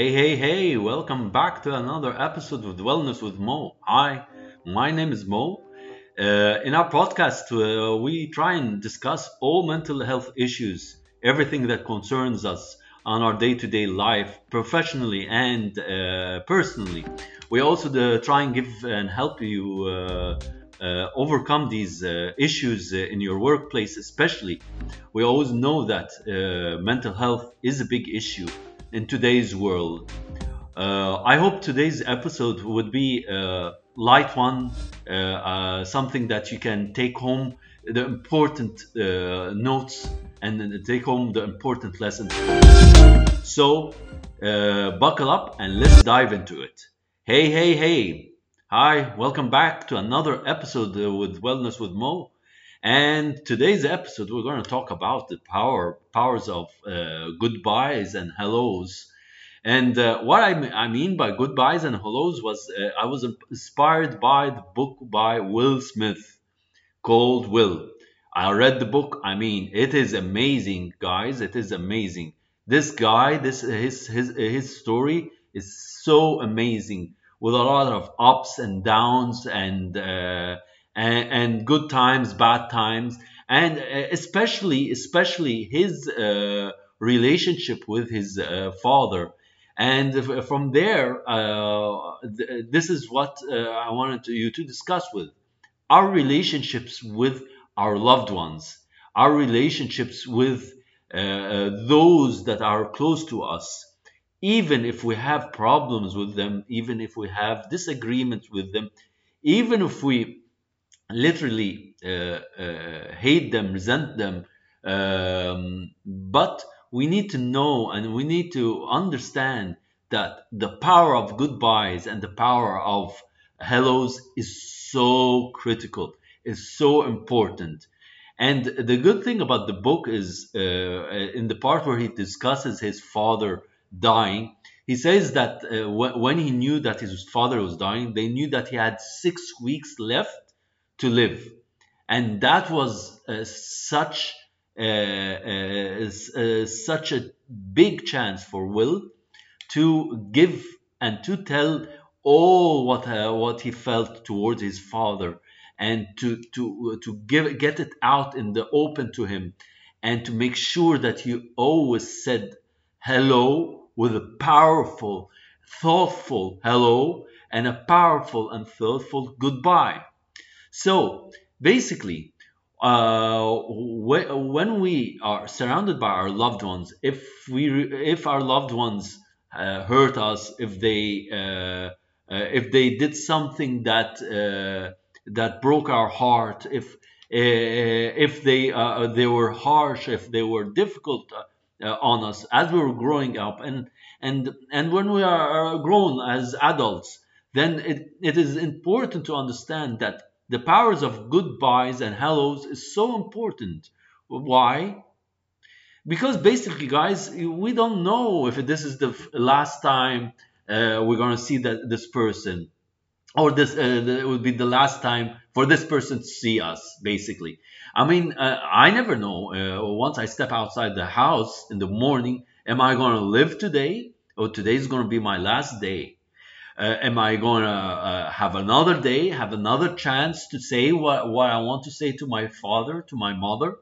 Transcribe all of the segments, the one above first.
Hey, hey, hey, welcome back to another episode of Wellness with Mo. Hi, my name is Mo. Uh, in our podcast, uh, we try and discuss all mental health issues, everything that concerns us on our day to day life, professionally and uh, personally. We also uh, try and give and help you uh, uh, overcome these uh, issues uh, in your workplace, especially. We always know that uh, mental health is a big issue in today's world. Uh, I hope today's episode would be a light one, uh, uh, something that you can take home the important uh, notes and take home the important lessons. So, uh, buckle up and let's dive into it. Hey, hey, hey. Hi, welcome back to another episode uh, with Wellness with Mo. And today's episode, we're going to talk about the power powers of uh, goodbyes and hellos. And uh, what I, I mean by goodbyes and hellos was uh, I was inspired by the book by Will Smith called Will. I read the book. I mean, it is amazing, guys. It is amazing. This guy, this his his his story is so amazing with a lot of ups and downs and uh, and, and good times, bad times, and uh, especially especially his uh, relationship with his uh, father. And from there, uh, th- this is what uh, I wanted to, you to discuss with. Our relationships with our loved ones, our relationships with those that are close to us, even if we have problems with them, even if we have disagreements with them, even if we literally uh, uh, hate them, resent them. Um, but we need to know and we need to understand that the power of goodbyes and the power of hellos is so critical, is so important. And the good thing about the book is uh, in the part where he discusses his father dying, he says that uh, wh- when he knew that his father was dying, they knew that he had six weeks left to live. And that was uh, such uh, uh, uh, such a big chance for Will to give and to tell all what uh, what he felt towards his father and to to to give get it out in the open to him and to make sure that he always said hello with a powerful thoughtful hello and a powerful and thoughtful goodbye so basically, uh, whe- when we are surrounded by our loved ones, if we if our loved ones uh, hurt us, if they uh, uh, if they did something that uh, that broke our heart, if uh, if they they were harsh, if they were difficult on us as we were growing up, and and and when we are grown as adults, then it, it is important to understand that the powers of goodbyes and hellos is so important. Why? Because basically, guys, we don't know if this is the last time uh, we're gonna see that this person, or this uh, would be the last time for this person to see us. Basically, I mean, uh, I never know. Uh, once I step outside the house in the morning, am I gonna live today, or today is gonna be my last day? Uh, am I going to uh, have another day, have another chance to say what, what I want to say to my father, to my mother?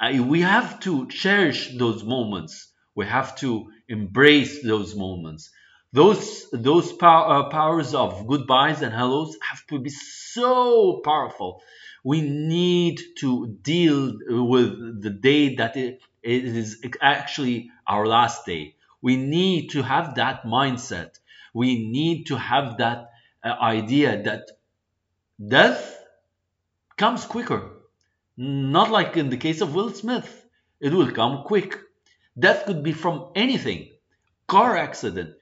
I, we have to cherish those moments. We have to embrace those moments. Those those pow- uh, powers of goodbyes and hellos have to be so powerful. We need to deal with the day that it, it is actually our last day. We need to have that mindset. We need to have that uh, idea that death comes quicker not like in the case of Will Smith. It will come quick. Death could be from anything car accident,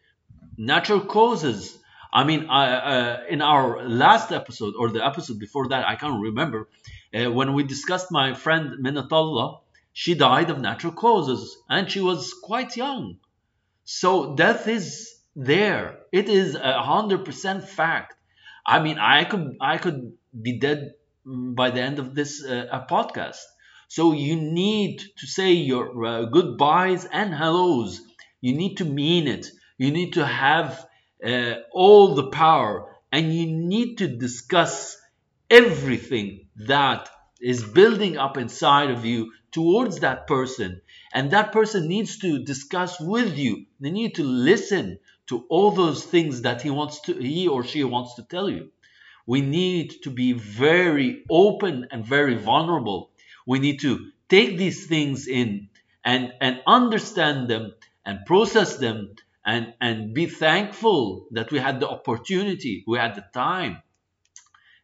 natural causes. I mean, I, uh, in our last episode or the episode before that, I can't remember, uh, when we discussed my friend Minatullah, she died of natural causes and she was quite young. So death is there. It is a hundred percent fact. I mean, I could I could be dead by the end of this uh, podcast. So you need to say your uh, goodbyes and hellos You need to mean it. You need to have uh, all the power and you need to discuss everything that is building up inside of you towards that person and that person needs to discuss with you they need to listen to all those things that he wants to he or she wants to tell you. We need to be very open and very vulnerable. We need to take these things in and and understand them and process them and and be thankful that we had the opportunity we had the time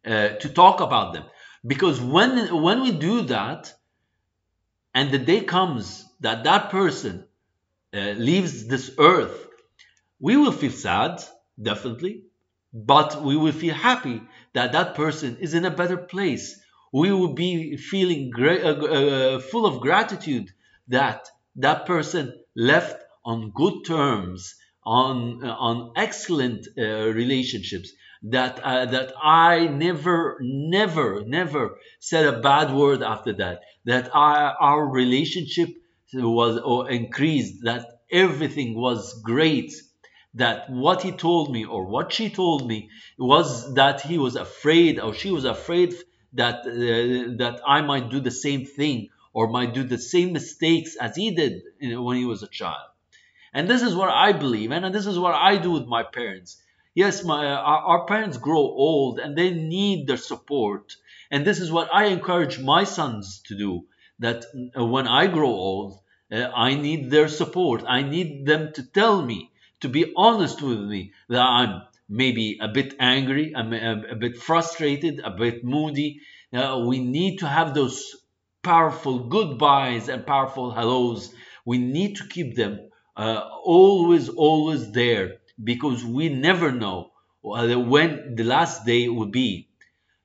uh, to talk about them. Because when when we do that and the day comes that that person uh, leaves this earth we will feel sad definitely but we will feel happy that that person is in a better place. We will be feeling uh, uh, full of gratitude that that person left on good terms on uh, on excellent uh, relationships that uh, that I never never never said a bad word after that that our relationship was increased that everything was great that what he told me or what she told me was that he was afraid or she was afraid that uh, that I might do the same thing or might do the same mistakes as he did when he was a child and this is what I believe, and this is what I do with my parents. Yes, my our, our parents grow old and they need their support, and this is what I encourage my sons to do. That uh, when I grow old, uh, I need their support. I need them to tell me, to be honest with me, that I'm maybe a bit angry, I'm a, a bit frustrated, a bit moody. Uh, we need to have those powerful goodbyes and powerful hellos. We need to keep them uh, always, always there because we never know when the last day will be.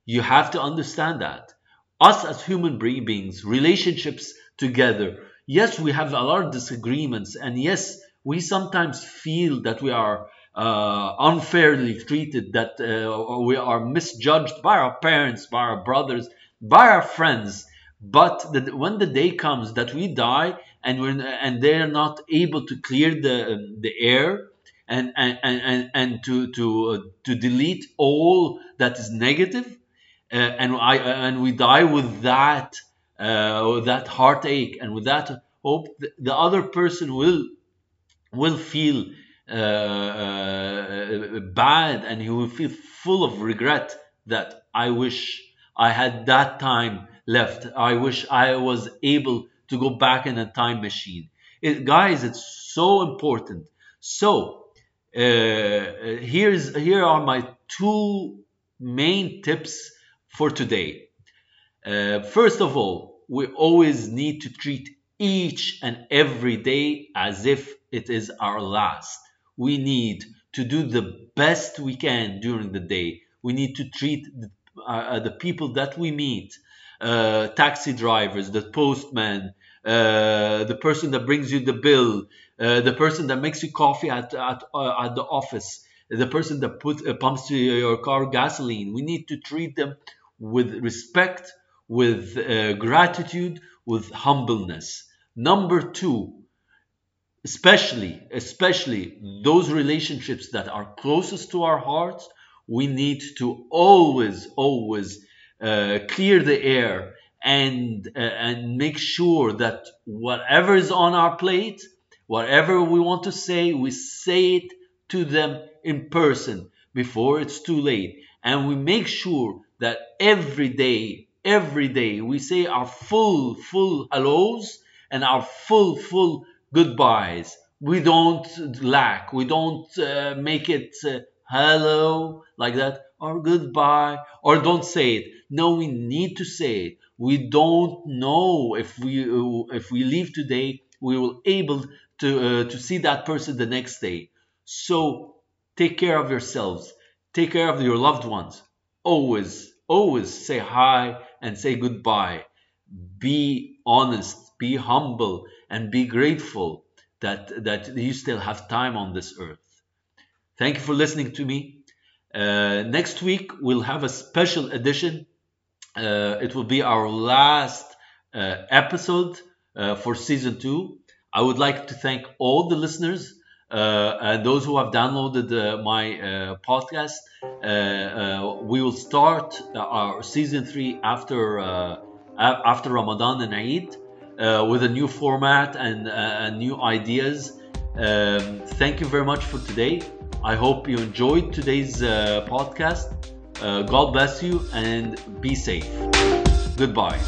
You have to understand that. Us as human beings, relationships together, yes, we have a lot of disagreements, and yes, we sometimes feel that we are uh, unfairly treated, that uh, we are misjudged by our parents, by our brothers, by our friends. But the, when the day comes that we die and when and they're not able to clear the the air and and and, and to to uh, to delete all that is negative, uh, and I and we die with that uh, with that heartache and with that hope, the other person will will feel uh, uh, bad and he will feel full of regret that I wish I had that time left. I wish I was able to go back in a time machine. It, guys, it's so important. So uh, here's here are my two main tips for today. Uh, first of all, we always need to treat each and every day as if it is our last. We need to do the best we can during the day. We need to treat the, uh, the people that we meet uh, taxi drivers, the postman, uh, the person that brings you the bill, uh, the person that makes you coffee at at, uh, at the office, the person that put uh, pumps your car gasoline. We need to treat them with respect, with gratitude, with humbleness. Number two, especially especially those relationships that are closest to our hearts, we need to always always uh, clear the air and uh, and make sure that whatever is on our plate whatever we want to say we say it to them in person before it's too late. And we make sure that every day every day we say our full full hellos and our full full goodbyes. We don't lack. We don't uh, make it uh, hello like that or goodbye or don't say it. No we need to say it. We don't know if we if we leave today we will able to uh, to see that person the next day. So take care of yourselves. Take care of your loved ones. Always always say hi and say goodbye. Be honest be humble and be grateful that that you still have time on this earth thank you for listening to me uh, next week we'll have a special edition uh, it will be our last uh, episode uh, for season two. I would like to thank all the listeners uh, and those who have downloaded uh, my podcast. We will start our season three after after Ramadan and Eid uh, with a new format and, uh, new ideas. Um, thank you very much for today. I hope you enjoyed today's uh, podcast. Uh, God bless you and be safe. Goodbye.